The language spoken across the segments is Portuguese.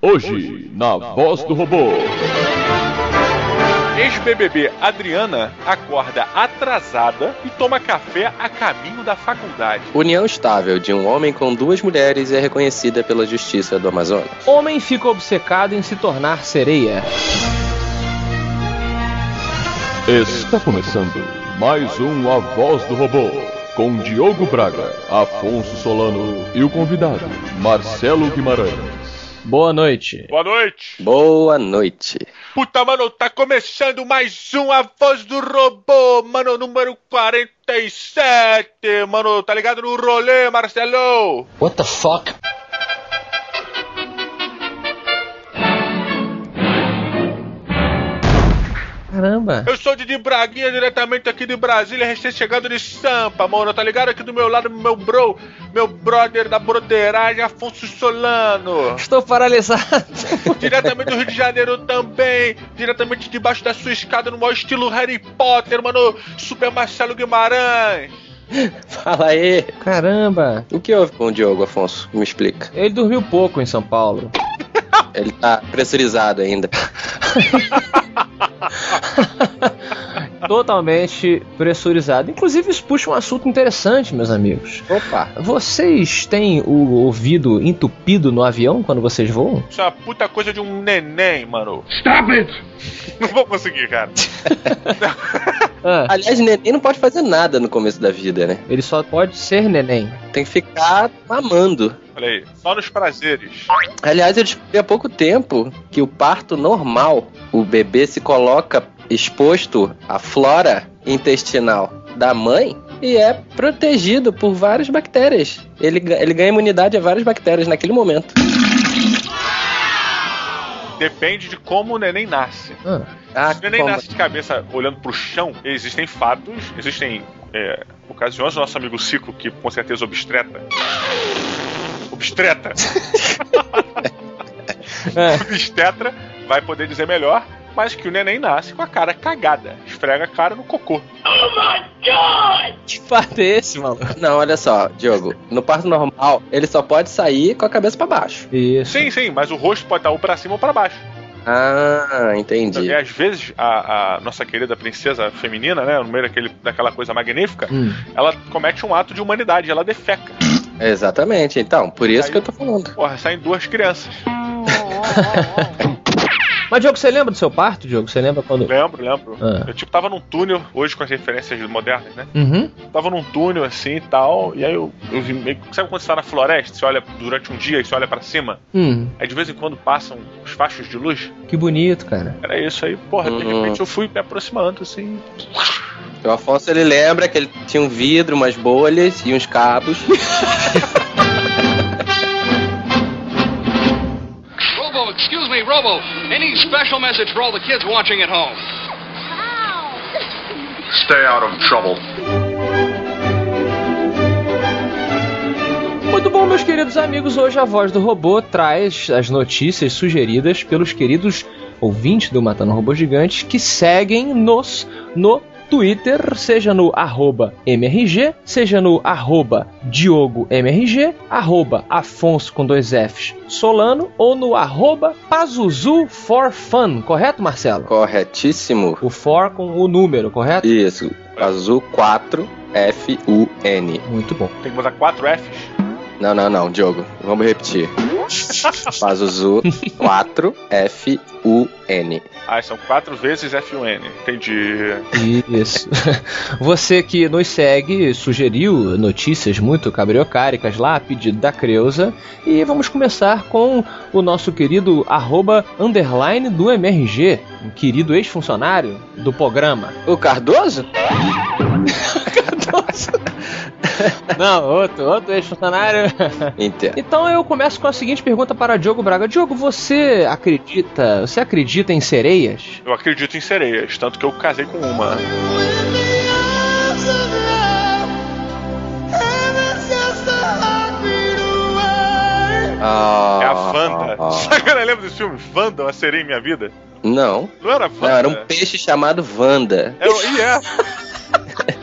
Hoje, na voz do robô. Ex-BBB Adriana acorda atrasada e toma café a caminho da faculdade. União estável de um homem com duas mulheres é reconhecida pela justiça do Amazonas. Homem fica obcecado em se tornar sereia. Está começando mais um A Voz do Robô. Com Diogo Braga, Afonso Solano e o convidado, Marcelo Guimarães. Boa noite. Boa noite. Boa noite. Puta, mano, tá começando mais um A Voz do Robô, mano, número 47. Mano, tá ligado no rolê, Marcelo? What the fuck? Caramba. Eu sou o Didi Braguinha, diretamente aqui de Brasília, recém-chegado de Sampa, mano. Tá ligado? Aqui do meu lado, meu bro, meu brother da broderagem, Afonso Solano. Estou paralisado. Diretamente do Rio de Janeiro também. Diretamente debaixo da sua escada, no maior estilo Harry Potter, mano. Super Marcelo Guimarães. Fala aí. Caramba. O que houve com o Diogo, Afonso? Me explica. Ele dormiu pouco em São Paulo. Ele tá pressurizado ainda. Totalmente pressurizado. Inclusive, isso puxa um assunto interessante, meus amigos. Opa. Vocês têm o ouvido entupido no avião quando vocês voam? Isso é uma puta coisa de um neném, mano. Stop it! Não vou conseguir, cara. Ah, Aliás, neném não pode fazer nada no começo da vida, né? ele só pode ser neném. Tem que ficar mamando. Olha aí, só nos prazeres. Aliás, eu descobri há pouco tempo que o parto normal, o bebê se coloca exposto à flora intestinal da mãe e é protegido por várias bactérias. Ele, ele ganha imunidade a várias bactérias naquele momento. Depende de como o neném nasce. Ah, Ah, Se o neném como- nasce de cabeça olhando pro chão, existem fatos, existem é, ocasiões. O nosso amigo Cico, que com certeza obstreta. Obstreta! É. Obstetra vai poder dizer melhor, mas que o neném nasce com a cara cagada. Esfrega a cara no cocô. que fato é esse, maluco? Não, olha só, Diogo. No parto normal, ele só pode sair com a cabeça pra baixo. Isso. Sim, sim, mas o rosto pode estar ou pra cima ou pra baixo. Ah, entendi. E às vezes a, a nossa querida princesa feminina, né, no meio daquele, daquela coisa magnífica, Hum. ela comete um ato de humanidade, ela defeca. Exatamente. Então, por isso Aí- que eu tô falando. Porra, saem duas crianças. Mas, Diogo, você lembra do seu parto, Diogo? Você lembra quando. Lembro, lembro. Ah. Eu tipo tava num túnel, hoje com as referências modernas, né? Uhum. Tava num túnel assim e tal, e aí eu, eu vi meio que- Sabe quando você tá na floresta, você olha durante um dia e você olha pra cima? Hum, Aí de vez em quando passam os fachos de luz? que bonito, cara. Era isso aí, porra, de Uhum. repente eu fui me aproximando assim. O Afonso ele lembra que ele tinha um vidro, umas bolhas e uns cabos. Me, Robo. Any special message for all the kids watching at home? Stay out of trouble. Muito bom, meus queridos amigos. Hoje a voz do robô traz as notícias sugeridas pelos queridos ouvintes do Matando Robô Gigante que seguem nos no Twitter, seja no arroba MRG, seja no arroba DiogoMRG, arroba Afonso com dois Fs Solano ou no arroba Pazuzu for Fun, correto, Marcelo? Corretíssimo. O for com o número, correto? Isso. Azul 4 F-U-N. Muito bom. Tem que botar quatro Fs. Não, não, não, Diogo. Vamos repetir. Pazuzu 4 F-U-N. Ah, são quatro vezes F1N. Entendi. Isso. Você que nos segue sugeriu notícias muito cabriocáricas lá, a pedido da Creuza. E vamos começar com o nosso querido arroba underline do MRG, um querido ex-funcionário do programa. O Cardoso? Não, outro, outro ex-funcionário. Entendo. Então eu começo com a seguinte pergunta para Diogo Braga. Diogo, você acredita, você acredita em sereias? Eu acredito em sereias, tanto que eu casei com uma. Ah, É a Wanda. Sabe quando eu lembro desse filme? Wanda, uma sereia em minha vida? Não. Não era Wanda? Não, era um peixe chamado Wanda. É, e é.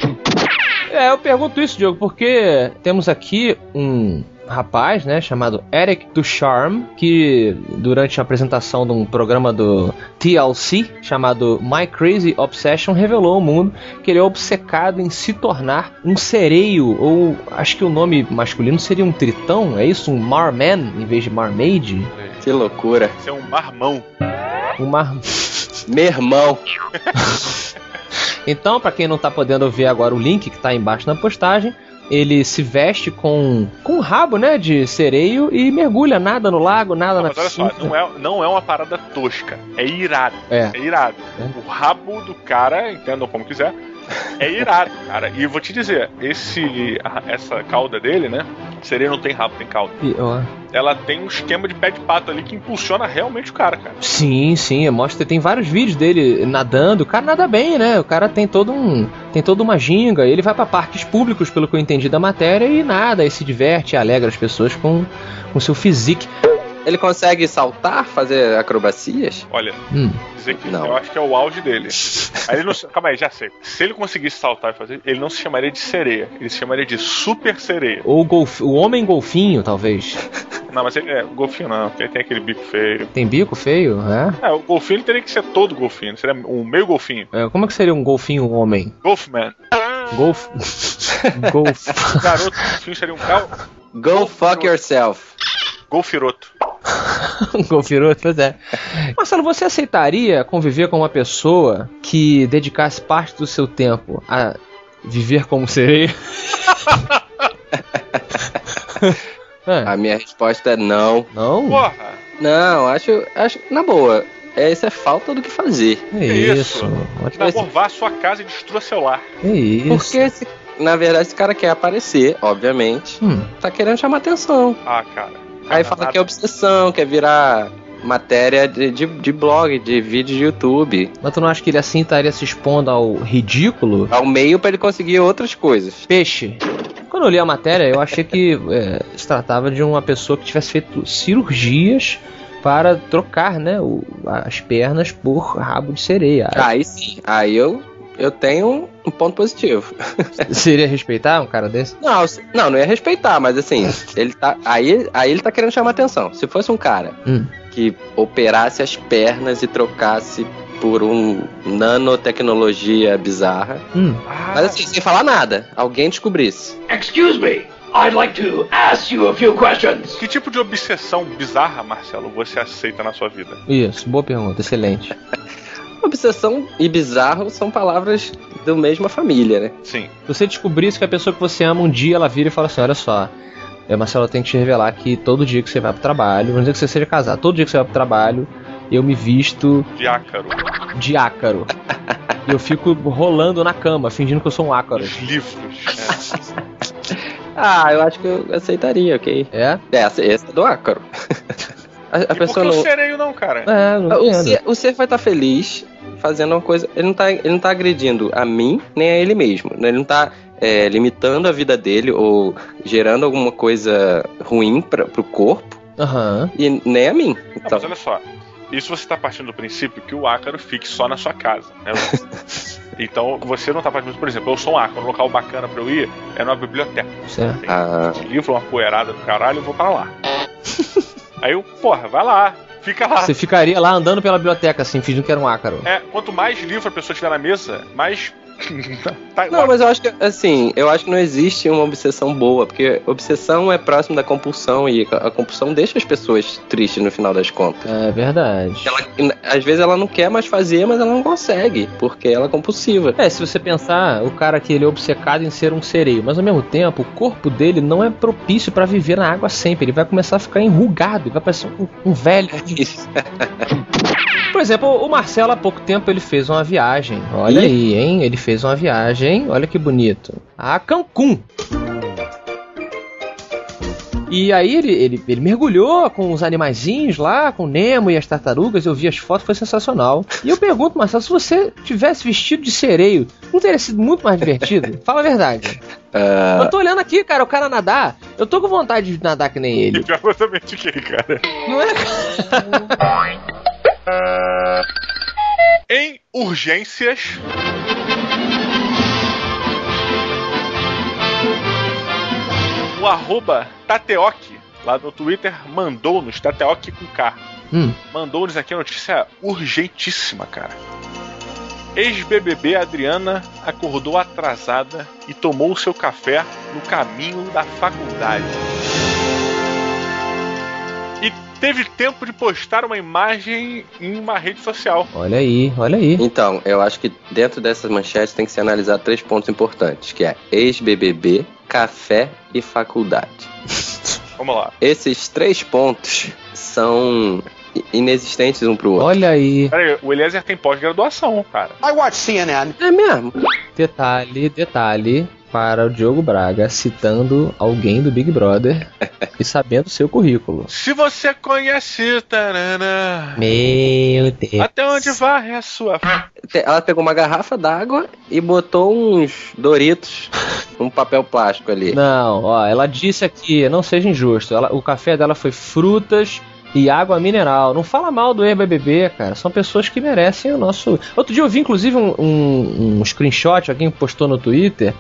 É, eu pergunto isso, Diogo, porque temos aqui um rapaz, né, chamado Eric Ducharme, que durante a apresentação de um programa do TLC chamado My Crazy Obsession revelou ao mundo que ele é obcecado em se tornar um sereio ou acho que o nome masculino seria um tritão, é isso, um marman em vez de marmaid, Que loucura. Você é um marmão. um mar Meu irmão. Então, pra quem não tá podendo ver agora o link que tá aí embaixo na postagem, ele se veste com com um rabo, né, de sereio e mergulha, nada no lago, nada Não, na mas olha só, piscina. não é, não é uma parada tosca. É irado. É. É irado. É. O rabo do cara, entendam como quiser, é irado, cara. E eu vou te dizer, esse, essa cauda dele, né? Sereia não tem rabo, tem cauda. E, ó, Ela tem um esquema de pé de pato ali que impulsiona realmente o cara, cara. Sim, sim, mostra, tem vários vídeos dele nadando. O cara nada bem, né? O cara tem todo um, tem toda uma ginga. Ele vai pra parques públicos, pelo que eu entendi da matéria, e nada, e se diverte, alegra as pessoas com com seu physique. Ele consegue saltar, fazer acrobacias? Olha, Hum. dizer que Não. eu acho que é o auge dele. Aí ele não, se- calma aí, já sei. Se ele conseguisse saltar e fazer, ele não se chamaria de sereia, ele se chamaria de super sereia. Ou golf, o homem golfinho, talvez. Não, mas ele é golfinho não, porque ele tem aquele bico feio. Tem bico feio, né? É, o golfinho ele teria que ser todo golfinho, seria um meio golfinho. É, como é que seria um golfinho homem? Golfman. Golf. Golf. O garoto golfinho seria um gal... Go fuck yourself. golfiroto. Golfiroto, pois é. Marcelo, você aceitaria conviver com uma pessoa que dedicasse parte do seu tempo a viver como sereia? É, A minha resposta é não. não? Porra! Não, acho, acho na boa. É, isso é falta do que fazer. É isso? isso. Que namor vá à sua casa e destrua seu lar. É isso. Porque, esse- na verdade, esse cara quer aparecer, obviamente. Hum, Tá querendo chamar atenção. Ah, cara. Aí fala nada- que é obsessão, quer virar matéria de, de, de blog, de vídeo de YouTube. mas tu não acha que ele assim estaria se expondo ao ridículo? Ao meio pra ele conseguir outras coisas. Peixe. Quando eu li a matéria, eu achei que é, se tratava de uma pessoa que tivesse feito cirurgias para trocar, né, o- as pernas por rabo de sereia. Aí sim, aí eu, eu tenho um ponto positivo. Seria respeitar um cara desse? Não, não, não ia respeitar, mas assim, ele tá. Aí, aí ele tá querendo chamar atenção. Se fosse um cara Hum. que operasse as pernas e trocasse por um nanotecnologia bizarra. Hum. Mas assim, sem falar nada, alguém descobrisse. Excuse me. I'd like to ask you a few questions. Que tipo de obsessão bizarra, Marcelo, você aceita na sua vida? Isso, boa pergunta, excelente. Obsessão e bizarro são palavras da mesma família, né? Sim. Se você descobrisse que a pessoa que você ama um dia ela vira e fala assim: Olha só, eu, Marcelo, eu tenho que te revelar que todo dia que você vai pro trabalho, vamos dizer que você seja casado, todo dia que você vai pro trabalho, eu me visto De ácaro. de ácaro. e eu fico rolando na cama, fingindo que eu sou um ácaro. Os livros. Ah, eu acho que eu aceitaria, ok? É? Essa, esse é do ácaro. a, a E por que pessoa o não. sereio não, cara? É, não O entendo. ser, o ser vai estar feliz fazendo uma coisa. Ele não tá, ele não tá agredindo a mim nem a ele mesmo. Ele não tá é, limitando a vida dele ou gerando alguma coisa ruim pra, pro corpo Aham. e nem a mim. Não, Então, mas olha só. Isso você tá partindo do princípio que o ácaro fique só na sua casa. Né? então você não tá partindo, por exemplo, eu sou um ácaro, um local bacana pra eu ir é numa biblioteca. Certo. Tem Ah. um livro, uma poeirada do caralho, eu vou pra lá. Aí eu, porra, vai lá, fica lá. Você ficaria lá andando pela biblioteca assim, fingindo que era um ácaro. É, quanto mais livro a pessoa tiver na mesa, mais. Tá, Não, mas eu acho que, assim, eu acho que não existe uma obsessão boa, porque obsessão é próximo da compulsão e a compulsão deixa as pessoas tristes no final das contas. É verdade. Ela, às vezes ela não quer mais fazer, mas ela não consegue, porque ela é compulsiva. É, se você pensar, o cara que ele é obcecado em ser um sereio, mas ao mesmo tempo, o corpo dele não é propício pra viver na água sempre. Ele vai começar a ficar enrugado, ele vai parecer um, um velho. Isso. Por exemplo, o Marcelo há pouco tempo ele fez uma viagem. Olha Ih. aí, hein? Ele fez uma viagem, olha que bonito. A Cancún. E aí ele, ele, ele mergulhou com os animaizinhos lá, com o Nemo e as tartarugas, eu vi as fotos, foi sensacional. E eu pergunto, Marcelo, se você tivesse vestido de sereio, não teria sido muito mais divertido? Fala a verdade. Ah, Eu tô olhando aqui, cara, o cara nadar, eu tô com vontade de nadar que nem ele. que eu também fiquei, cara. Não é? Em urgências. O arroba Tateok, lá no Twitter, mandou-nos, Tateok com K, Hum. mandou-nos aqui a notícia urgentíssima, cara. Ex-BBB Adriana acordou atrasada e tomou seu café no caminho da faculdade. Teve tempo de postar uma imagem em uma rede social. Olha aí, olha aí. Então, eu acho que dentro dessas manchetes tem que se analisar três pontos importantes, que é ex-BBB, café e faculdade. Vamos lá. Esses três pontos são inexistentes um pro outro. Olha aí. Peraí, o Eliezer tem pós-graduação, cara. I watch CNN. É mesmo? Detalhe, detalhe para o Diogo Braga citando alguém do Big Brother e sabendo seu currículo. Se você conhece, tarana, Meu Deus. até onde vai a sua. Ela pegou uma garrafa d'água e botou uns Doritos num papel plástico ali. Não, ó, ela disse aqui, não seja injusto. ela- o café dela foi frutas e água mineral. Não fala mal do ex-BBB, cara. São pessoas que merecem o nosso. Outro dia eu vi, inclusive, um, um- um screenshot, alguém postou no Twitter.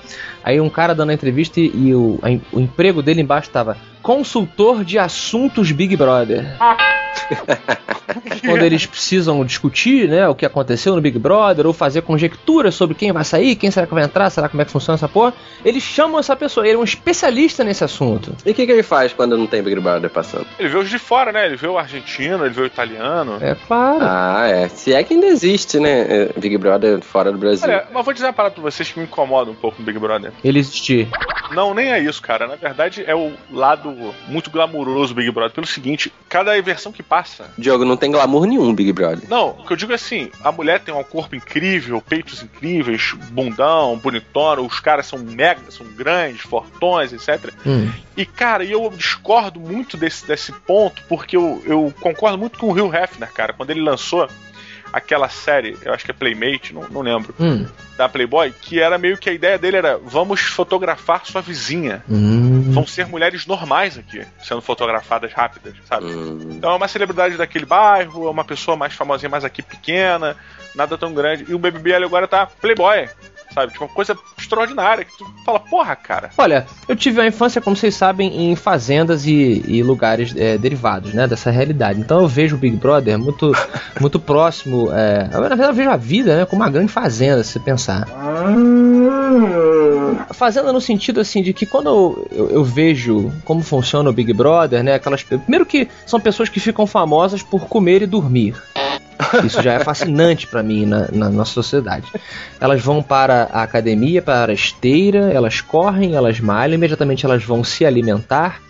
Aí um cara dando a entrevista e, e o, a- o emprego dele embaixo tava consultor de assuntos Big Brother. Quando eles precisam discutir, né, o que aconteceu no Big Brother ou fazer conjecturas sobre quem vai sair, quem será que vai entrar, será como é que funciona essa porra, eles chamam essa pessoa, ele é um especialista nesse assunto. E o que, que ele faz quando não tem Big Brother passando? Ele vê os de fora, né? Ele vê o argentino, ele vê o italiano. É claro. Ah, é. Se é que ainda existe, né? é, Big Brother fora do Brasil. Olha, mas vou dizer uma parada pra vocês que me incomoda um pouco no Big Brother. Ele existir. Não, nem é isso, cara. Na verdade, é o lado muito glamuroso do Big Brother. Pelo seguinte, cada versão que passa. Diogo, não tem glamour nenhum, Big Brother. Não, o que eu digo é assim: a mulher tem um corpo incrível, peitos incríveis, bundão, bonitona, os caras são mega, são grandes, fortões, etc. Hum. E, cara, eu discordo muito desse, desse ponto, porque eu, eu concordo muito com o Hugh Hefner, cara, quando ele lançou aquela série, eu acho que é Playmate, não, não lembro, Hum. da Playboy, que era meio que a ideia dele era: vamos fotografar sua vizinha. Hum. Vão ser mulheres normais aqui, sendo fotografadas rápidas, sabe? Hum, Então é uma celebridade daquele bairro, é uma pessoa mais famosinha, mais aqui pequena, nada tão grande. E o BBB ali agora tá Playboy, sabe? Tipo, uma coisa extraordinária que tu fala, porra, cara. Olha, eu tive a infância, como vocês sabem, em fazendas e, e lugares é, derivados, né, dessa realidade. Então eu vejo o Big Brother muito, muito próximo. É, na verdade, eu vejo a vida, né, como uma grande fazenda, se você pensar. Fazenda no sentido assim de que quando eu, eu- eu vejo como funciona o Big Brother, né? Aquelas. Primeiro que são pessoas que ficam famosas por comer e dormir. Isso já é fascinante pra mim na, na nossa sociedade. Elas vão para a academia, para a esteira, elas correm, elas malham, imediatamente elas vão se alimentar,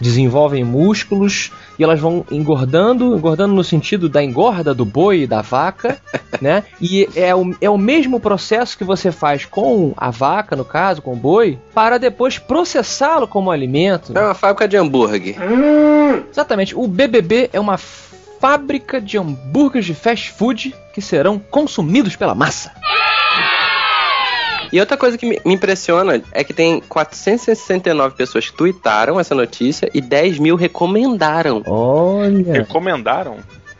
desenvolvem músculos e elas vão engordando, engordando no sentido da engorda do boi e da vaca, né? E é o, é o mesmo processo que você faz com a vaca, no caso, com o boi, para depois processá-lo como alimento. É uma fábrica de hambúrguer. Exatamente. O BBB é uma fábrica de hambúrgueres de fast food que serão consumidos pela massa. E outra coisa que me impressiona é que tem 469 pessoas que tweetaram essa notícia e 10 mil recomendaram Olha. Recomendaram?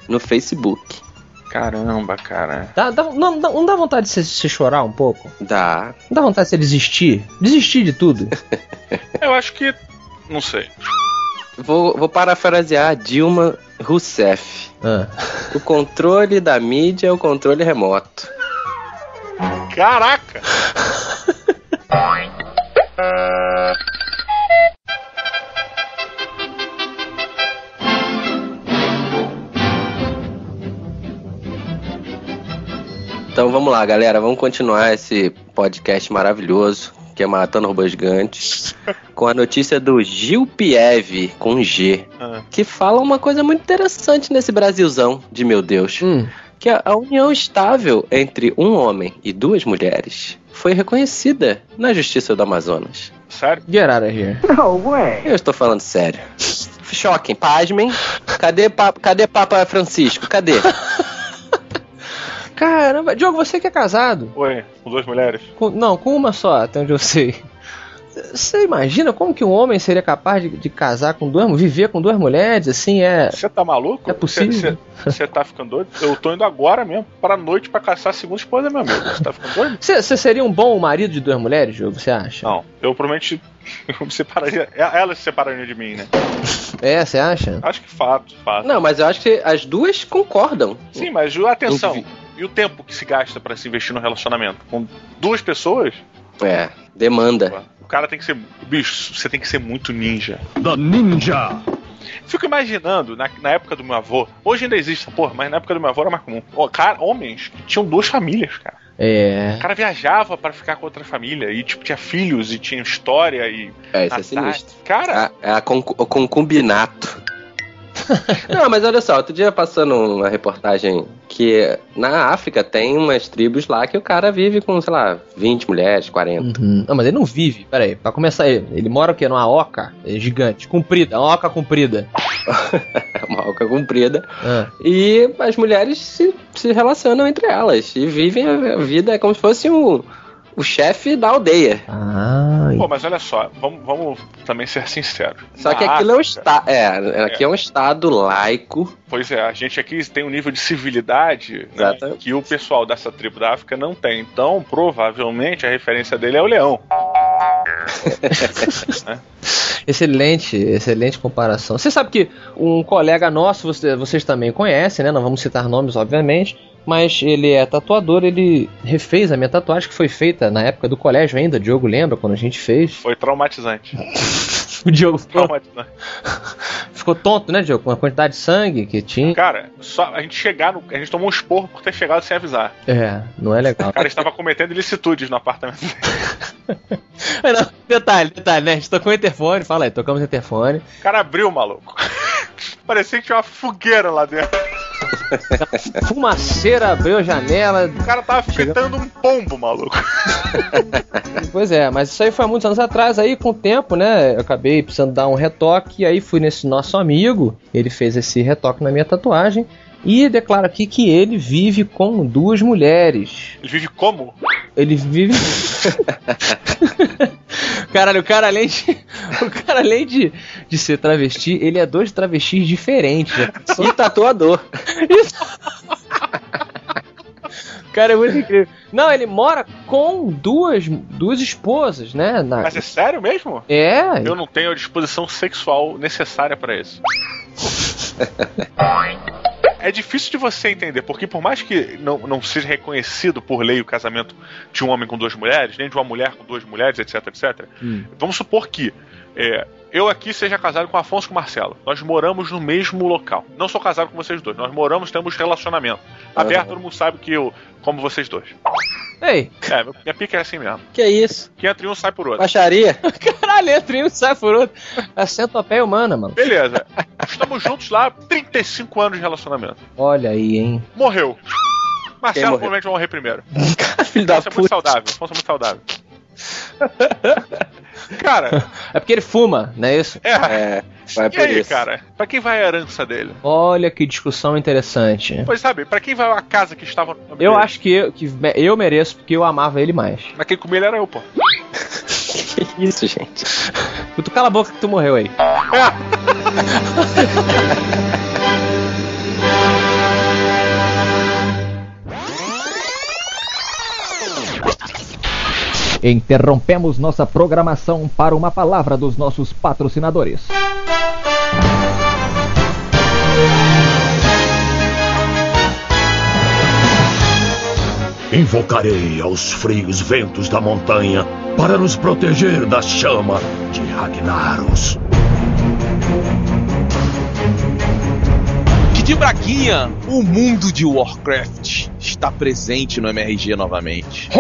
no Facebook. Caramba, cara. Dá, dá- não, não- não dá vontade de você, você chorar um pouco? Dá. Não dá vontade de você desistir? Desistir de tudo? Eu acho que. Não sei. Vou, vou parafrasear Dilma Rousseff. Ah. O controle da mídia é o controle remoto. Caraca! Então vamos lá, galera. Vamos continuar esse podcast maravilhoso que é Matando Robôs Gigantes com a notícia do Gil Pieve com G, Ah. que fala uma coisa muito interessante nesse Brasilzão de meu Deus, Hum. que a a união estável entre um homem e duas mulheres foi reconhecida na Justiça do Amazonas. Sério? Get out of here. Eu estou falando sério. Choquem, pasmem. Cadê, pa cadê Papa Francisco? Cadê? Caramba, Diogo, você que é casado. Oi, com duas mulheres. Com- não, com uma só, até onde eu sei. Você imagina como que um homem seria capaz de, de casar com duas, viver com duas mulheres, assim, é... Você tá maluco? É possível. Você tá ficando doido? Eu tô indo agora mesmo, pra noite, pra caçar a segunda esposa, meu amigo. Você tá ficando doido? Você seria um bom marido de duas mulheres, Diogo, você acha? Não, eu provavelmente eu me separaria. Elas se separariam de mim, né? É, você acha? Acho que fato, fato. Não, mas eu acho que as duas concordam. Sim, mas atenção. E o tempo que se gasta pra se investir no relacionamento? Com duas pessoas? É, demanda. O cara tem que ser. Bicho, você tem que ser muito ninja. The Ninja. Fico imaginando, na, na época do meu avô, hoje ainda existe essa porra, mas na época do meu avô era mais comum. Ó, cara, homens que tinham duas famílias, cara. É. O cara viajava pra ficar com outra família e, tipo, tinha filhos e tinha história e. É, isso é sinistro. Cara, É, é a concu- o concubinato. Não, mas olha só, outro dia passando uma reportagem que na África tem umas tribos lá que o cara vive com, sei lá, 20 mulheres, 40. Uhum. Não, mas ele não vive. Pera aí, pra começar ele. Ele mora o quê? Numa oca é gigante, comprida, uma oca comprida. Uma alca comprida. Ah. E as mulheres se, se relacionam entre elas e vivem a vida como se fosse o, o chefe da aldeia. Ah, pô, mas olha só, vamos, vamos também ser sinceros. Só Na que aquilo é um África- estado. É, aqui é um estado laico. Pois é, a gente aqui tem um nível de civilidade né, que o pessoal dessa tribo da África não tem. Então, provavelmente, a referência dele é o leão. excelente, excelente comparação. Você sabe que um colega nosso, você- vocês também conhecem, né? Não vamos citar nomes, obviamente. Mas ele é tatuador, ele refez a minha tatuagem que foi feita na época do colégio ainda. Diogo lembra quando a gente fez? Foi traumatizante. O Diogo ficou, traumatizante. ficou tonto, né, Diogo? Com a quantidade de sangue que tinha. Cara, só a gente chegar no. A gente tomou um esporro por ter chegado sem avisar. É, não é legal. O cara estava cometendo ilicitudes no apartamento não, detalhe, detalhe, né? A gente tocou o interfone, fala aí, tocamos o interfone. O cara abriu, maluco. Parecia que tinha uma fogueira lá dentro. Fumaceira abriu a janela. O cara tava fritando um pombo, maluco. Pois é, mas isso aí foi há muitos anos atrás. Aí, com o tempo, né? Eu acabei precisando dar um retoque. E aí fui nesse nosso amigo. Ele fez esse retoque na minha tatuagem. E declara aqui que ele vive com duas mulheres. Ele vive como? Ele vive. Caralho, o cara além de. O cara, além de, de ser travesti, ele é dois travestis diferentes. já pensou? E tatuador. Cara, é muito incrível. Não, ele mora com duas, duas esposas, né? Na- Mas é sério mesmo? É, Eu não tenho a disposição sexual necessária pra isso. É difícil de você entender, porque por mais que não, não seja reconhecido por lei o casamento de um homem com duas mulheres, nem de uma mulher com duas mulheres, etc, etc, Hum. vamos supor que é, eu aqui seja casado com Afonso e com Marcelo. Nós moramos no mesmo local. Não sou casado com vocês dois. Nós moramos, temos relacionamento. Aberto, todo mundo sabe que eu como vocês dois. Ei, É, minha pica é assim mesmo. Que isso? Que entra em um, sai por outro. Baixaria? caralho, entra em um sai por outro. A centopeia humana, mano. Beleza. Estamos juntos lá, 35 anos de relacionamento. Olha aí, hein. Morreu. Marcelo morreu? provavelmente vai morrer primeiro. Filho da Afonso é muito puta. saudável. Afonso é muito saudável. Cara, É porque ele fuma, não é isso? é. É, vai E por aí, isso. cara? Pra quem vai a herança dele? Olha que discussão interessante. Pois sabe, pra quem vai a casa que estava no nome Eu dele? acho que eu, que eu mereço porque eu amava ele mais. Mas quem comia ele era eu, pô. Que isso, gente? Tu cala a boca que tu morreu aí. Interrompemos nossa programação para uma palavra dos nossos patrocinadores. Invocarei aos frios ventos da montanha para nos proteger da chama de Ragnaros. Didi Braguinha, o mundo de Warcraft está presente no MRG novamente.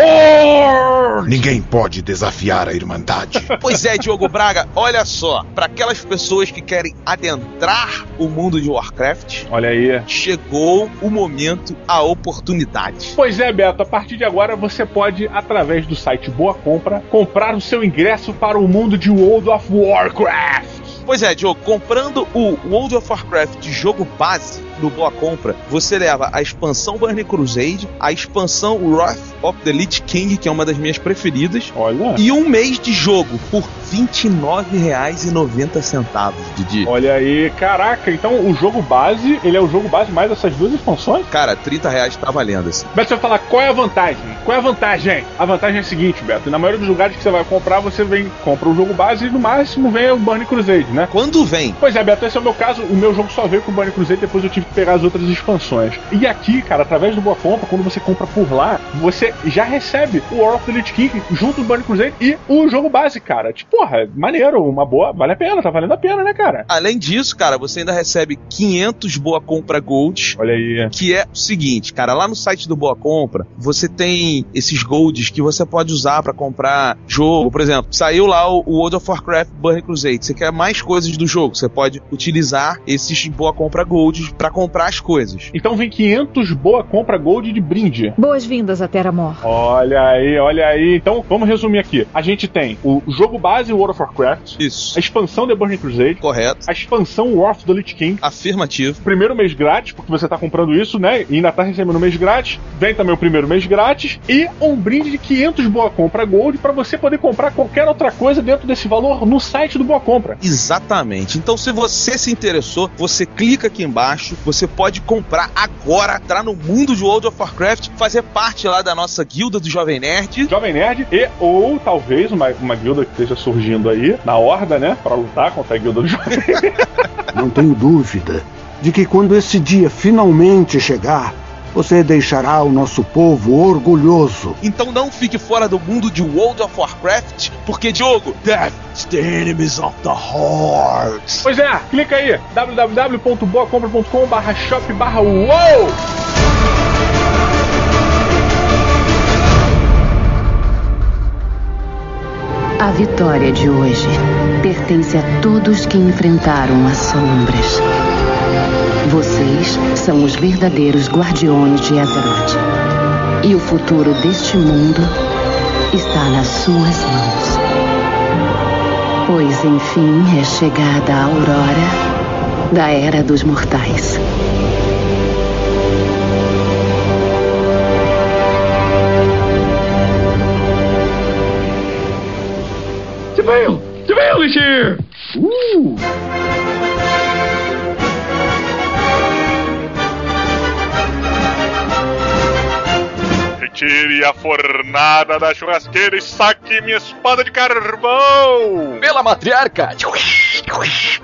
Ninguém pode desafiar a Irmandade. Pois é, Diogo Braga, olha só, para aquelas pessoas que querem adentrar o mundo de Warcraft, Olha aí. chegou o momento, a oportunidade. Pois é, Beto, a partir de agora você pode, através do site Boa Compra, comprar o seu ingresso para o mundo de World of Warcraft. Pois é, Diogo, comprando o World of Warcraft jogo base, no Boa Compra, você leva a expansão Burning Crusade, a expansão Wrath of the Lich King, que é uma das minhas preferidas, Olha. e um mês de jogo por R$ 29,90, Didi. Olha aí, caraca, então o jogo base, ele é o jogo base mais essas duas expansões? Cara, 30 reais tá valendo assim. Beto, você vai falar qual é a vantagem? Qual é a vantagem? A vantagem é a seguinte, Beto. Na maioria dos lugares que você vai comprar, você vem, compra o jogo base e no máximo vem o Burning Crusade, né? Quando vem? Pois é, Beto, esse é o meu caso. O meu jogo só veio com o Burning Crusade, depois eu tive que pegar as outras expansões. E aqui, cara, através do Boa Compra, quando você compra por lá, você já recebe o War of the Lich King junto do Burning Crusade e o jogo base, cara. Tipo, porra, maneiro, uma boa, vale a pena, tá valendo a pena, né, cara? Além disso, cara, você ainda recebe 500 Boa Compra Gold. Olha aí. Que é o seguinte, cara, lá no site do Boa Compra, você tem esses golds que você pode usar pra comprar jogo. Por exemplo, saiu lá o World of Warcraft Burning Crusade. Você quer mais coisas do jogo, você pode utilizar esses Boa Compra Gold pra comprar as coisas. Então vem 500 Boa Compra Gold de brinde. Boas-vindas a Terra Mor. Olha aí, olha aí. Então, vamos resumir aqui. A gente tem o jogo base World of Warcraft. Isso. A expansão The Burning Crusade. Correto. A expansão War of the Lich King. Afirmativo. Primeiro mês grátis, porque você tá comprando isso, né? E ainda tá recebendo o mês grátis. Vem também o primeiro mês grátis. E um brinde de 500 Boa Compra Gold para você poder comprar qualquer outra coisa dentro desse valor no site do Boa Compra. Exatamente. Então, se você se interessou, você clica aqui embaixo. Você pode comprar agora, entrar no mundo de World of Warcraft, fazer parte lá da nossa guilda do Jovem Nerd. Jovem Nerd e ou talvez uma, uma guilda que esteja surgindo aí na horda, né? Pra lutar contra a guilda do Jovem Nerd. Não tenho dúvida de que quando esse dia finalmente chegar, você deixará o nosso povo orgulhoso. Então não fique fora do mundo de World of Warcraft, porque Diogo, Death is the enemies of the heart. Pois é, clica aí www.boacompra.com barra shop barra wow. A vitória de hoje pertence a todos que enfrentaram as sombras. Vocês são os verdadeiros guardiões de Azeroth. E o futuro deste mundo está nas suas mãos. Pois enfim é chegada a aurora da Era dos Mortais. Da churrasqueira e saque minha espada de carvão! Pela matriarca!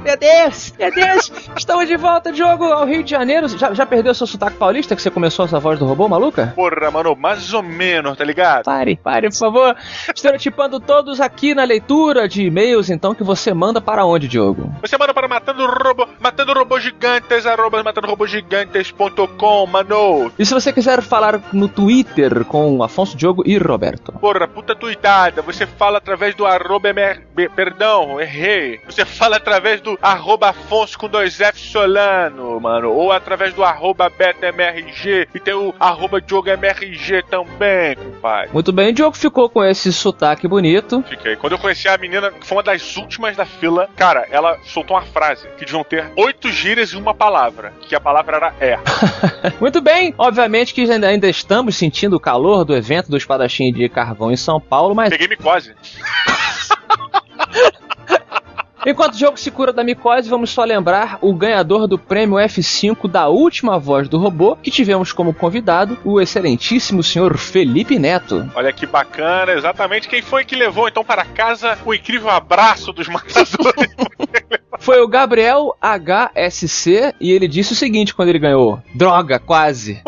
Meu Deus, meu Deus! Estamos de volta, Diogo, ao Rio de Janeiro. Já, já perdeu seu sotaque paulista que você começou essa voz do robô, maluca? Porra, mano, mais ou menos, tá ligado? Pare, pare, por favor. Estereotipando todos aqui na leitura de e-mails, então, que você manda para onde, Diogo? Você manda para matando robô, matando robô gigantes, arroba matandorobogigantes.com, mano. E se você quiser falar no Twitter com Afonso Diogo e Roberto? Porra, puta tuitada, você fala através do arroba MR... Perdão, errei. Você fala através do arroba Afonso com dois F Solano, mano. Ou através do arroba BetaMRG. E tem o arroba Diogo MRG também, compadre. Muito bem, o Diogo ficou com esse sotaque bonito. Fiquei. Quando eu conheci a menina, que foi uma das últimas da fila, cara, ela soltou uma frase que deviam ter oito gírias e uma palavra. Que a palavra era é. Muito bem, obviamente que ainda, ainda estamos sentindo o calor do evento do espadachim de carvão em São Paulo, mas. Peguei micose. Enquanto o jogo se cura da micose, vamos só lembrar o ganhador do prêmio F5 da última voz do robô, que tivemos como convidado o excelentíssimo senhor Felipe Neto. Olha que bacana, exatamente quem foi que levou então para casa o incrível abraço dos matadores. Foi o Gabriel HSC e ele disse o seguinte quando ele ganhou: Droga, quase.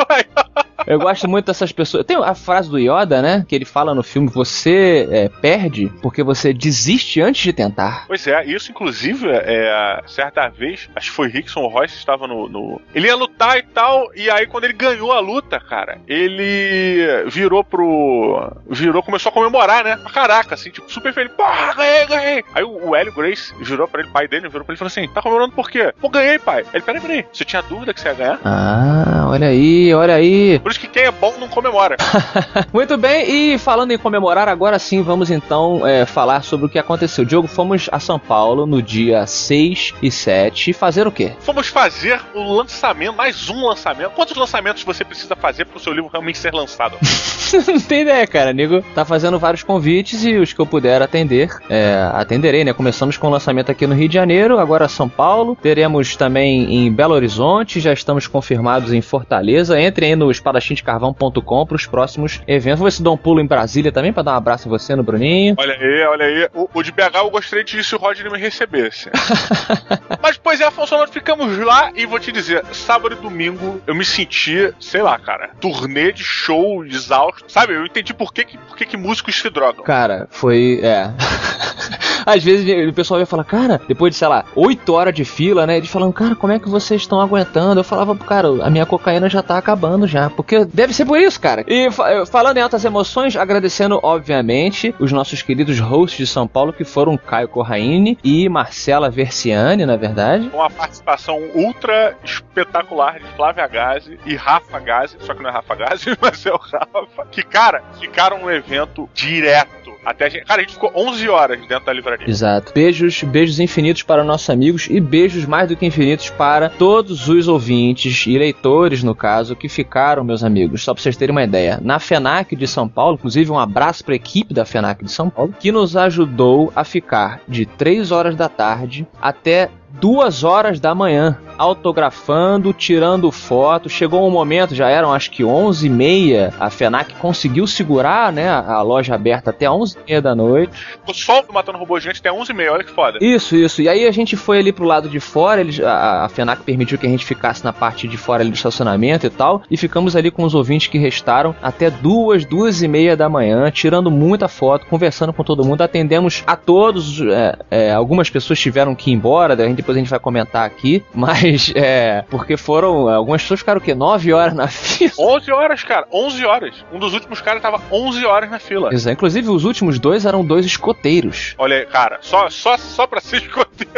Eu gosto muito dessas pessoas. Tem a frase do Yoda, né? Que ele fala no filme: Você é, perde porque você desiste antes de tentar. Pois é, isso inclusive, é, certa vez, acho que foi Rickson Royce estava no, no, Ele ia lutar e tal, e aí quando ele ganhou a luta, cara, ele virou pro. Virou, começou a comemorar, né? Caraca, assim, tipo, super feliz. Porra, ganhei, ganhei. Aí o, o Hélio Grace virou pra ele, pai dele, virou pra ele e falou assim: Tá comemorando por quê? Pô, ganhei, pai. Ele, peraí, peraí, você tinha dúvida que você ia ganhar? Ah, olha aí, olha aí. Por isso que quem é bom não comemora. Muito bem, e falando em comemorar, agora sim vamos então é, falar sobre o que aconteceu. Diogo, fomos a São Paulo no dia 6 e 7 fazer o quê? Fomos fazer o lançamento, mais um lançamento. Quantos lançamentos você precisa fazer para o seu livro realmente ser lançado? não tem ideia, cara. Nego tá fazendo vários convites e os que eu puder atender, é, atenderei, né? Começamos com o lançamento aqui no Rio de Janeiro, agora São Paulo. Teremos também em Belo Horizonte, já estamos confirmados em Fortaleza. Entrem aí no espadachimdecarvão.com para os próximos eventos. Vou ver se dou um pulo em Brasília também para dar um abraço em você no Bruninho. Olha aí, olha aí. O, o de BH eu gostaria de se o Roger me recebesse. Mas, pois é, Afonso, nós ficamos lá e vou te dizer, sábado e domingo eu me senti, sei lá, cara, turnê de show exausto. Sabe, eu entendi por que, que, por que, que músicos se drogam. Cara, foi. É. Às vezes o pessoal ia falar, cara, depois de, sei lá, 8 horas de fila, né? Eles falando, cara, como é que vocês estão aguentando? Eu falava, cara, a minha cocaína já tá acabando já. Porque deve ser por isso, cara. E falando em altas emoções, agradecendo, obviamente, os nossos queridos hosts de São Paulo, que foram Caio Corraine e Marcela Versiani, na verdade. Uma participação ultra espetacular de Flávia Gazi e Rafa Gazi, só que não é Rafa Gazi, mas é o Rafa, que, cara, ficaram no evento direto. Até a gente, cara, a gente ficou 11 horas dentro da livraria. Exato. Beijos, beijos infinitos para nossos amigos e beijos mais do que infinitos para todos os ouvintes e leitores, no caso, que ficaram, meus amigos. Só para vocês terem uma ideia. Na FENAC de São Paulo, inclusive um abraço para a equipe da FENAC de São Paulo, que nos ajudou a ficar de 3 horas da tarde até duas horas da manhã, autografando, tirando foto. Chegou um momento, já eram acho que 11 e meia, a FENAC conseguiu segurar né, a loja aberta até 11 e meia da noite. O sol matando robô gigante até 11 e meia, olha que foda. Isso, isso. E aí a gente foi ali pro lado de fora, eles, a, a FENAC permitiu que a gente ficasse na parte de fora ali do estacionamento e tal, e ficamos ali com os ouvintes que restaram até duas, duas e meia da manhã, tirando muita foto, conversando com todo mundo, atendemos a todos, é, é, algumas pessoas tiveram que ir embora, a gente depois a gente vai comentar aqui, mas é. Porque foram. Algumas pessoas ficaram o quê? 9 horas na fila? 11 horas, cara. 11 horas. Um dos últimos caras tava 11 horas na fila. Exato. Inclusive, os últimos dois eram dois escoteiros. Olha aí, cara, só, só, só pra ser escoteiro.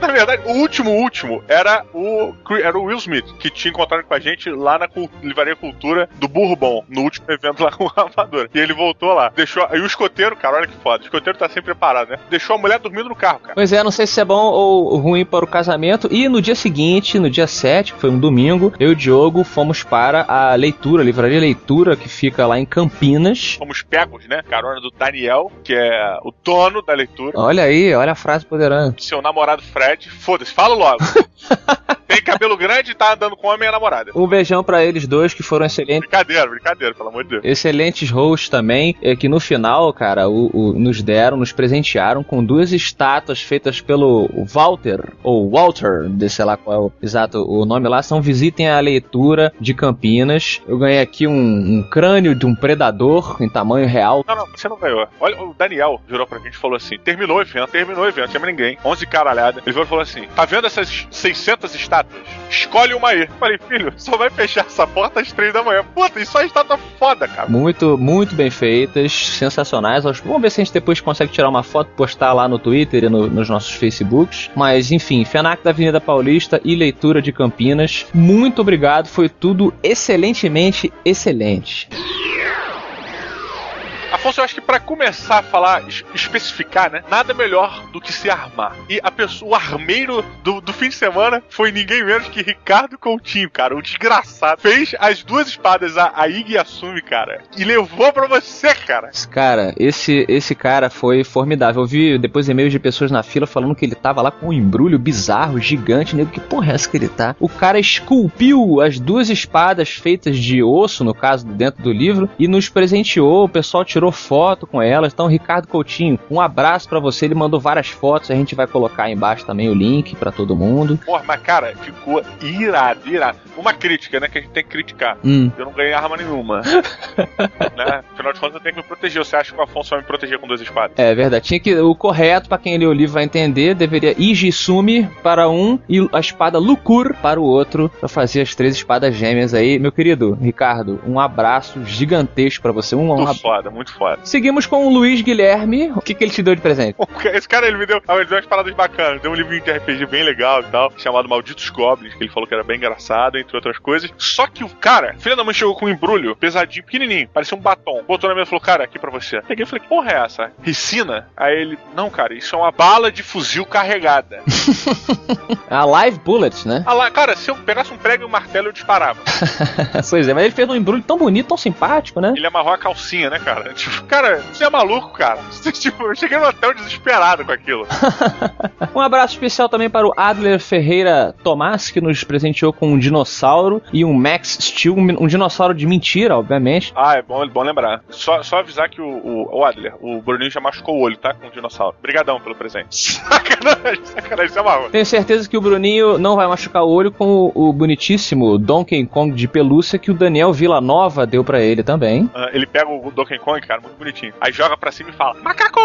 na verdade, o último, último era o, era o Will Smith, que tinha encontrado com a gente lá na Livraria Cultura do Burro Bom, no último evento lá com o Ramador. E ele voltou lá. Deixou. E o escoteiro, cara, olha que foda. O escoteiro tá sempre preparado, né? Deixou a mulher dormindo no carro, cara. Pois é, não sei se é bom ou ruim para o casamento. E no dia seguinte, no dia 7, que foi um domingo, eu e o Diogo fomos para a leitura, a livraria leitura, que fica lá em Campinas. Fomos pegos, né? Carona do Daniel, que é o dono da leitura. Olha aí, olha a frase poderosa. Seu namorado Fred, foda-se, fala logo. Tem cabelo grande e tá andando com homem e a namorada. Um beijão para eles dois que foram excelentes. Brincadeira, brincadeira, pelo amor de Deus. Excelentes hosts também, é que no final, cara, o, o, nos deram, nos presentearam com duas estátuas feitas pelo Walter, ou Walter, de sei lá qual é o exato o nome lá, são Visitem a Leitura de Campinas. Eu ganhei aqui um, um crânio de um predador em tamanho real. Não, não, você não ganhou. Olha, o Daniel jurou pra gente e falou assim: terminou o evento, terminou o evento, não chama ninguém. 11 caralhada. Ele falou assim: tá vendo essas 600 estátuas? Escolhe uma aí. Falei, filho, só vai fechar essa porta às 3 da manhã. Puta, isso é estátua foda, cara. Muito, muito bem feitas, sensacionais. Vamos ver se a gente depois consegue tirar uma foto, postar lá no Twitter e no, nos nossos Facebooks. Mas, enfim, FENAC da Avenida Paulista e Leitura de Campinas. Muito obrigado, foi tudo excelentemente excelente. Afonso, eu acho que para começar a falar, especificar, né? Nada melhor do que se armar. E a pessoa, o armeiro do, do fim de semana foi ninguém menos que Ricardo Coutinho, cara. Um desgraçado. Fez as duas espadas, a, a Ig e a Sumi, cara. E levou pra você, cara. Cara, esse, esse cara foi formidável. Eu vi depois e-mails de pessoas na fila falando que ele tava lá com um embrulho bizarro, gigante. Nego, que porra é essa que ele tá? O cara esculpiu as duas espadas feitas de osso, no caso, dentro do livro, e nos presenteou. O pessoal tirou tirou foto com elas. Então, Ricardo Coutinho, um abraço para você. Ele mandou várias fotos. A gente vai colocar aí embaixo também o link para todo mundo. Porra, mas cara, ficou irado, irado. Uma crítica, né? Que a gente tem que criticar. Hum. Eu não ganhei arma nenhuma. né? Afinal de contas, eu tenho que me proteger. Você acha que o Afonso vai me proteger com duas espadas? É verdade. Tinha que. O correto, para quem lê o livro vai entender, deveria Ijisumi para um e a espada Lukur para o outro. para fazer as três espadas gêmeas aí. Meu querido Ricardo, um abraço gigantesco para você. Um, muito um foda, muito foda. Seguimos com o Luiz Guilherme. O que, que ele te deu de presente? Esse cara, ele me deu, ele deu umas paradas bacanas. Deu um livrinho de RPG bem legal e tal, chamado Malditos Goblins, que ele falou que era bem engraçado, entre outras coisas. Só que o cara, filha da mãe chegou com um embrulho pesadinho, pequenininho, parecia um batom. Botou na mesa e falou, cara, aqui pra você. Peguei e falei, que porra é essa? Ricina? Aí ele, não, cara, isso é uma bala de fuzil carregada. A Live Bullet, né? Ah lá, cara, se eu pegasse um prego e um martelo, eu disparava. pois é, mas ele fez um embrulho tão bonito, tão simpático, né? Ele amarrou a calcinha, né, cara? Tipo, cara, você é maluco, cara. Tipo, eu cheguei no hotel desesperado com aquilo. um abraço especial também para o Adler Ferreira Tomás, que nos presenteou com um dinossauro e um Max Steel, um dinossauro de mentira, obviamente. Ah, é bom, bom lembrar. Só, só avisar que o, o, o Adler, o Bruninho já machucou o olho, tá? Com o dinossauro. Obrigadão pelo presente. Sacanagem, sacanagem, isso é maluco. Tenho certeza que o Bruninho não vai machucar o olho com o, o bonitíssimo Donkey Kong de pelúcia que o Daniel Villanova deu para ele também. Uh, ele pega o Donkey Kong, cara, muito bonitinho. Aí joga pra cima e fala: Macaco!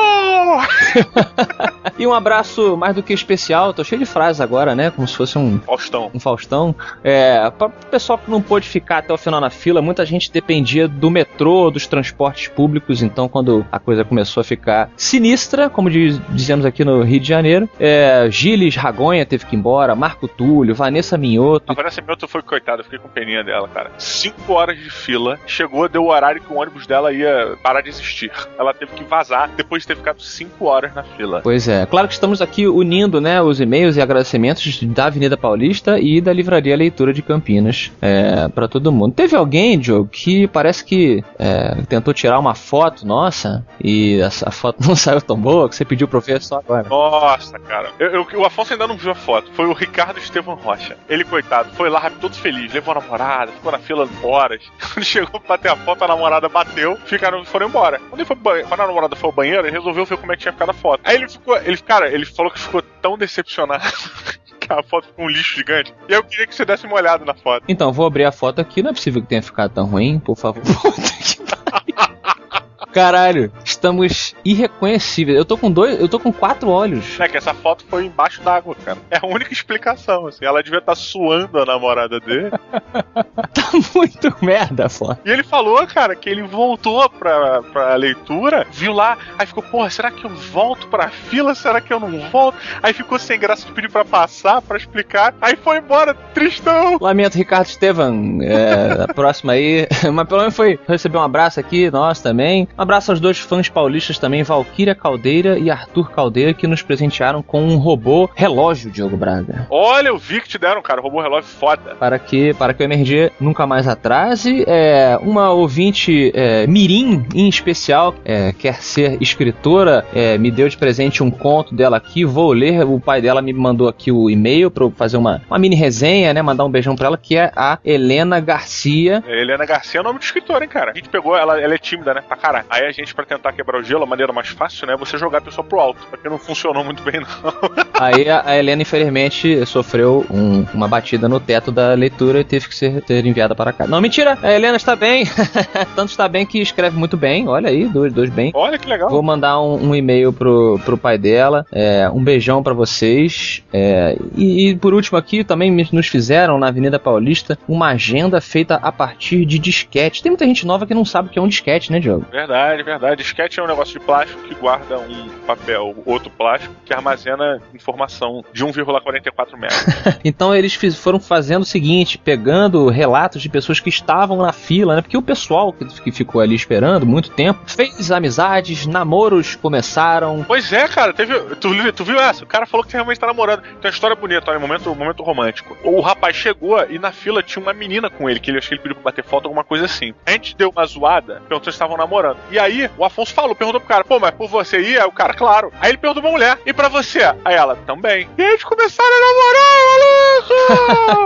e um abraço mais do que especial, tô cheio de frases agora, né? Como se fosse um. Faustão. Um Faustão. É, para o pessoal que não pôde ficar até o final na fila, muita gente dependia do metrô, dos transportes públicos, então quando a coisa começou a ficar sinistra, como diz, dizemos aqui no Rio de Janeiro, é, Gilles Ragonha teve que ir embora, Marco Túlio, Vanessa Minhoto. A Vanessa Minhoto foi coitada, eu fiquei com peninha dela, cara. Cinco horas de fila, chegou, deu o horário que o ônibus dela ia parar de existir. Ela teve que vazar depois de ter ficado cinco horas na fila. Pois é, claro que estamos aqui unindo né, os e-mails e agradecimentos da Avenida Paulista e da Livraria Leitura de Campinas é, para todo mundo. Teve alguém, Joe, que parece que é, tentou tirar uma foto nossa e a, a, foto não saiu tão boa que você pediu pro ver só agora. Nossa, cara. Eu, eu, o Afonso ainda não viu a foto. Foi o Ricardo Estevão Rocha. Ele, coitado, foi lá todo feliz, levou a namorada, ficou na fila horas. Quando chegou pra bater a foto, a namorada bateu, ficaram, foram embora. Quando, ele foi, quando a namorada foi ao banheiro, ele resolveu ver como é que tinha ficado a foto. Aí ele ficou, ele, cara, ele falou que ficou tão decepcionado que a foto ficou um lixo gigante. E eu queria que você desse uma olhada na foto. Então, vou abrir a foto aqui, não é possível que tenha ficado tão ruim, por favor. Caralho, estamos irreconhecíveis. Eu tô com dois, eu tô com quatro olhos. É que essa foto foi embaixo d'água, cara. É a única explicação, assim. Ela devia estar tá suando a namorada dele. tá muito merda a foto. E ele falou, cara, que ele voltou pra, pra leitura, viu lá, aí ficou, porra, será que eu volto pra fila? Será que eu não volto? Aí ficou sem graça de pedir pra passar, pra explicar. Aí foi embora, tristão. Lamento, Ricardo Estevan. É, a próxima aí. Mas pelo menos foi receber um abraço aqui, nós também. Um abraço aos dois fãs paulistas também, Valquíria Caldeira e Arthur Caldeira, que nos presentearam com um robô relógio, Diogo Braga. Olha, eu vi que te deram, cara, um robô relógio foda. Para que, para que o MRG nunca mais atrase. É, uma ouvinte é, Mirim, em especial, é, quer ser escritora, é, me deu de presente um conto dela aqui, vou ler. O pai dela me mandou aqui o e-mail para fazer uma, uma mini resenha, né? Mandar um beijão para ela, que é a Helena Garcia. Helena Garcia é o nome de escritora, hein, cara? A gente pegou, ela, ela é tímida, né? Pra caralho. Aí a gente, para tentar quebrar o gelo, a maneira mais fácil, né, é você jogar a pessoa pro alto. Porque não funcionou muito bem, não. Aí a, Helena, infelizmente, sofreu um, uma batida no teto da leitura e teve que ser ter enviada para cá. Não, mentira! A Helena está bem. Tanto está bem que escreve muito bem. Olha aí, dois, dois bem. Olha que legal. Vou mandar um, um e-mail pro, pro pai dela. É, um beijão para vocês. É, e, e, por último aqui, também nos fizeram na Avenida Paulista uma agenda feita a partir de disquete. Tem muita gente nova que não sabe o que é um disquete, né, Diogo? Verdade, verdade. Disquete é um negócio de plástico que guarda um papel, outro plástico, que armazena informação de 1,44 metros. então eles fiz, foram fazendo o seguinte, pegando relatos de pessoas que estavam na fila, né? Porque o pessoal que, que ficou ali esperando muito tempo fez amizades, namoros começaram. Pois é, cara, teve. Tu, tu viu essa? O cara falou que realmente tá namorando. Tem uma história bonita, olha, momento, momento romântico. O rapaz chegou e na fila tinha uma menina com ele, que ele acho que ele pediu pra bater foto, alguma coisa assim. A gente deu uma zoada, perguntou se estavam namorando. E aí, o Afonso falou, perguntou pro cara, pô, mas por você aí? Aí o cara, claro. Aí ele perguntou pra mulher, e pra você? Aí ela, também. E aí eles começaram a namorar,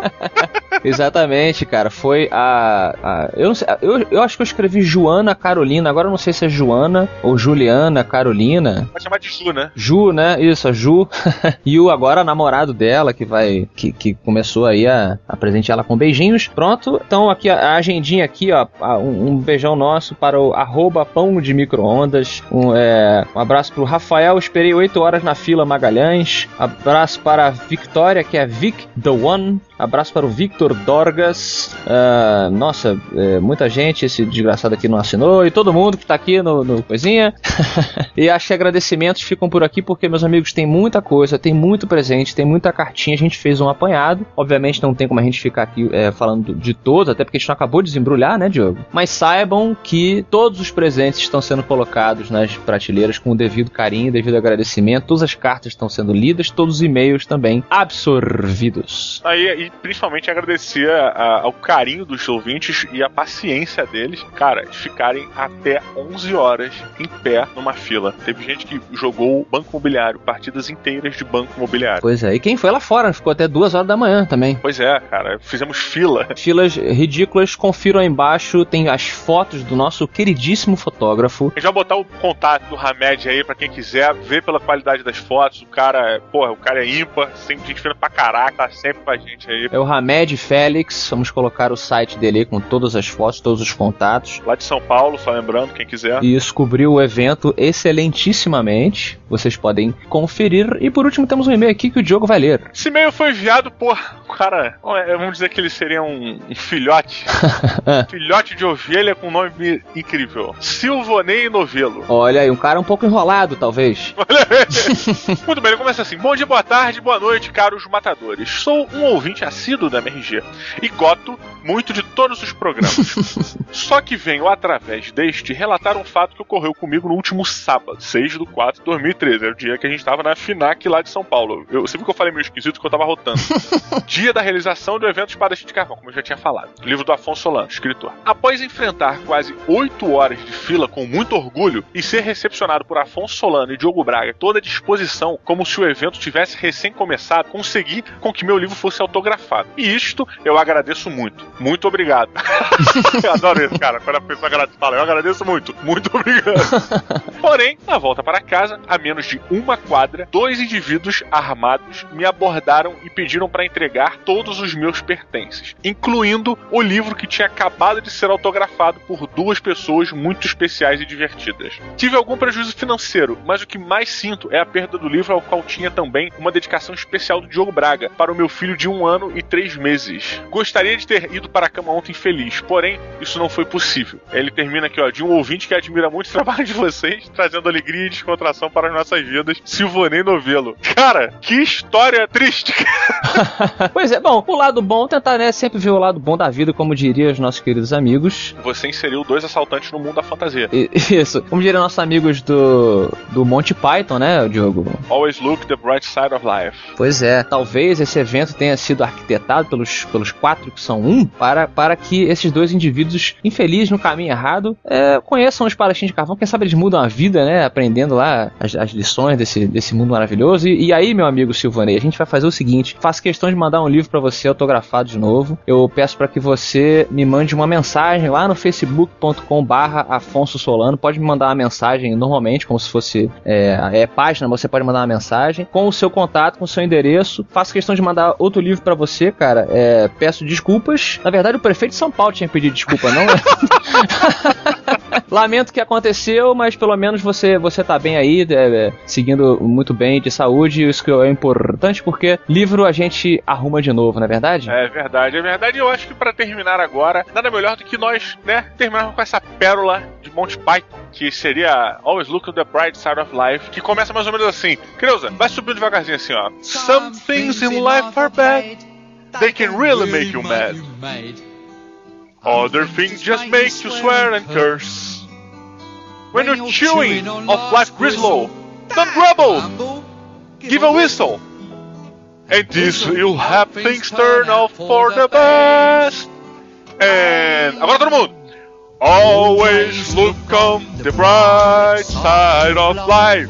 maluco! Exatamente, cara. Foi a. a eu, sei, eu, eu acho que eu escrevi Joana Carolina. Agora eu não sei se é Joana ou Juliana Carolina. Pode chamar de Ju, né? Ju, né? Isso, a Ju. e o agora namorado dela, que vai. Que, que começou aí a, a presentear ela com beijinhos. Pronto. Então aqui a, a agendinha aqui, ó. Um, um, beijão nosso para o arroba pão de micro-ondas. Um, é, um abraço pro Rafael. Esperei 8 horas na fila Magalhães. Abraço para a Victoria, que é Vic The One Abraço para o Victor Dorgas. Ah, nossa, é, muita gente, esse desgraçado aqui não assinou. E todo mundo que tá aqui no, no coisinha. e acho que agradecimentos ficam por aqui porque, meus amigos, tem muita coisa, tem muito presente, tem muita cartinha. A gente fez um apanhado. Obviamente não tem como a gente ficar aqui é, falando de todos, até porque a gente não acabou de desembrulhar, né, Diogo? Mas saibam que todos os presentes estão sendo colocados nas prateleiras com o devido carinho, devido agradecimento. Todas as cartas estão sendo lidas, todos os e-mails também absorvidos. Aí, e principalmente agradecer a- ao carinho dos ouvintes e a paciência deles, cara, de ficarem até 11 horas em pé numa fila. Teve gente que jogou banco imobiliário, partidas inteiras de banco imobiliário. Pois é, e quem foi lá fora ficou até duas horas da manhã também. Pois é, cara, fizemos fila. Filas ridículas, confiram aí embaixo, tem as fotos do nosso queridíssimo fotógrafo. A gente vai botar o contato do Hamed aí pra quem quiser ver pela qualidade das fotos. O cara, é- porra, o cara é ímpar, sempre gente fina pra caraca, tá sempre com a gente aí. É o Hamed Félix, vamos colocar o site dele aí com todas as fotos, todos os contatos. Lá de São Paulo, só lembrando, quem quiser. E isso cobriu o evento excelentissimamente. Vocês podem conferir. E por último, temos um e-mail aqui que o Diogo vai ler. Esse e-mail foi enviado por. Cara, vamos dizer que ele seria um, um filhote. filhote de ovelha com nome incrível. Silvonei Novelo. Olha aí, um cara um pouco enrolado, talvez. Muito bem, ele começa assim: Bom dia, boa tarde, boa noite, caros matadores. Sou um ouvinte assíduo da MRG e gosto muito de todos os programas. Só que venho através deste relatar um fato que ocorreu comigo no último sábado, 6 de 4 de 2013. Era o dia que a gente tava na FINAC lá de São Paulo. Eu, viu que eu falei meio esquisito que eu tava rotando. dia da realização do evento Espadachim de Carvão, como eu já tinha falado. Livro do Afonso Solano, escritor. Após enfrentar quase 8 horas de fila com muito orgulho e ser recepcionado por Afonso Solano e Diogo Braga, toda a disposição, como se o evento tivesse recém começado, consegui com que meu livro fosse autografado. E isto eu agradeço muito. Muito obrigado. eu adoro isso, cara. Quando a pessoa fala, eu agradeço muito. Muito obrigado. Porém, na volta para casa, a menos de uma quadra, dois indivíduos armados me abordaram e pediram para entregar todos os meus pertences, incluindo o livro que tinha acabado de ser autografado por duas pessoas muito especiais e divertidas. Tive algum prejuízo financeiro, mas o que mais sinto é a perda do livro ao qual tinha também uma dedicação especial do Diogo Braga para o meu filho de um ano e três meses. Gostaria de ter ido para a cama ontem feliz, porém isso não foi possível. Ele termina aqui, ó, de um ouvinte que admira muito o trabalho de vocês, trazendo alegria e descontração para as nossas vidas, Silvanei Novelo. Cara, que história triste. pois é, bom, o lado bom, tentar, né, sempre ver o lado bom da vida, como diriam os nossos queridos amigos. Você inseriu dois assaltantes no mundo da fantasia. I- Isso, como diriam nossos amigos do, do Monty Python, né, Diogo? Always look the bright side of life. Pois é, talvez esse evento tenha sido arquitetado pelos, pelos quatro que são um, para, para que esses dois indivíduos infelizes no caminho errado é, conheçam os palatins de carvão. Quem sabe eles mudam a vida, né? Aprendendo lá as, as lições desse, desse mundo maravilhoso. E, e aí, meu amigo Silvanei, a gente vai fazer o seguinte: faço questão de mandar um livro para você autografado de novo. Eu peço para que você me mande uma mensagem lá no facebook.com/barra Afonso Solano. Pode me mandar uma mensagem normalmente, como se fosse é, é página, você pode mandar uma mensagem com o seu contato, com o seu endereço. Faço questão de mandar outro livro para você, cara. É, peço desculpas. Na verdade, o prefeito de São Paulo tinha pedido desculpa, não? Lamento o que aconteceu, mas pelo menos você você tá bem aí, é, é, seguindo muito bem de saúde, isso que é importante porque livro a gente arruma de novo, não é verdade? É verdade, é verdade. Eu acho que para terminar agora, nada melhor do que nós, né, terminarmos com essa pérola de Monty Python, que seria Always Look on the Bright Side of Life, que começa mais ou menos assim. Creuza, vai subindo devagarzinho assim, ó. Some things in life are bad, they can really make you mad. Other things just make you swear and curse. When you're chewing of life grislow, don't grumble, give a whistle. And this you'll have things turn out for the best. And agora todo mundo. Always look on the bright side of life.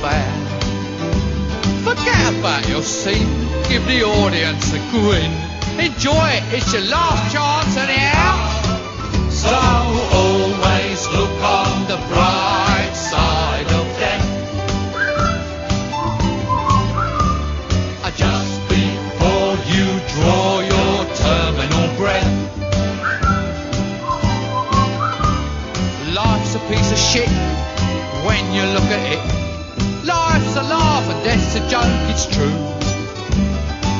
about. Forget about your seat. Give the audience a grin. Enjoy it. It's your last chance anyhow. So always look on the bright side of death. Uh, just before you draw your terminal breath. Life's a piece of shit when you look at it life's a laugh and death's a joke, it's true.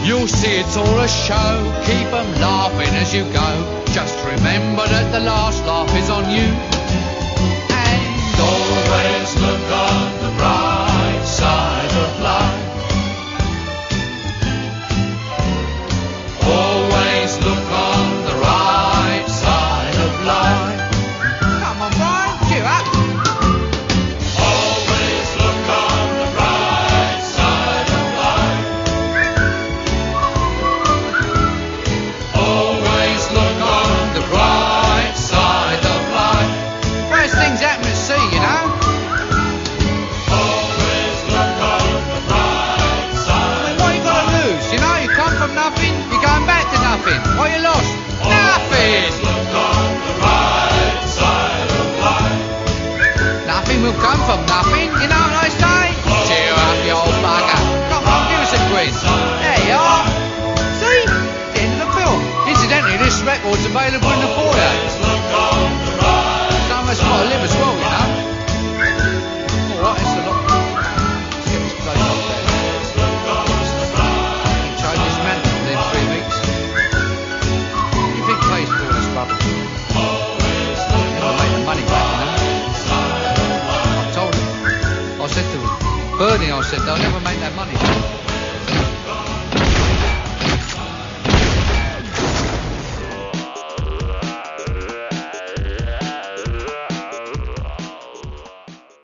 You'll see it's all a show, keep 'em laughing as you go. Just remember that the last laugh is on you.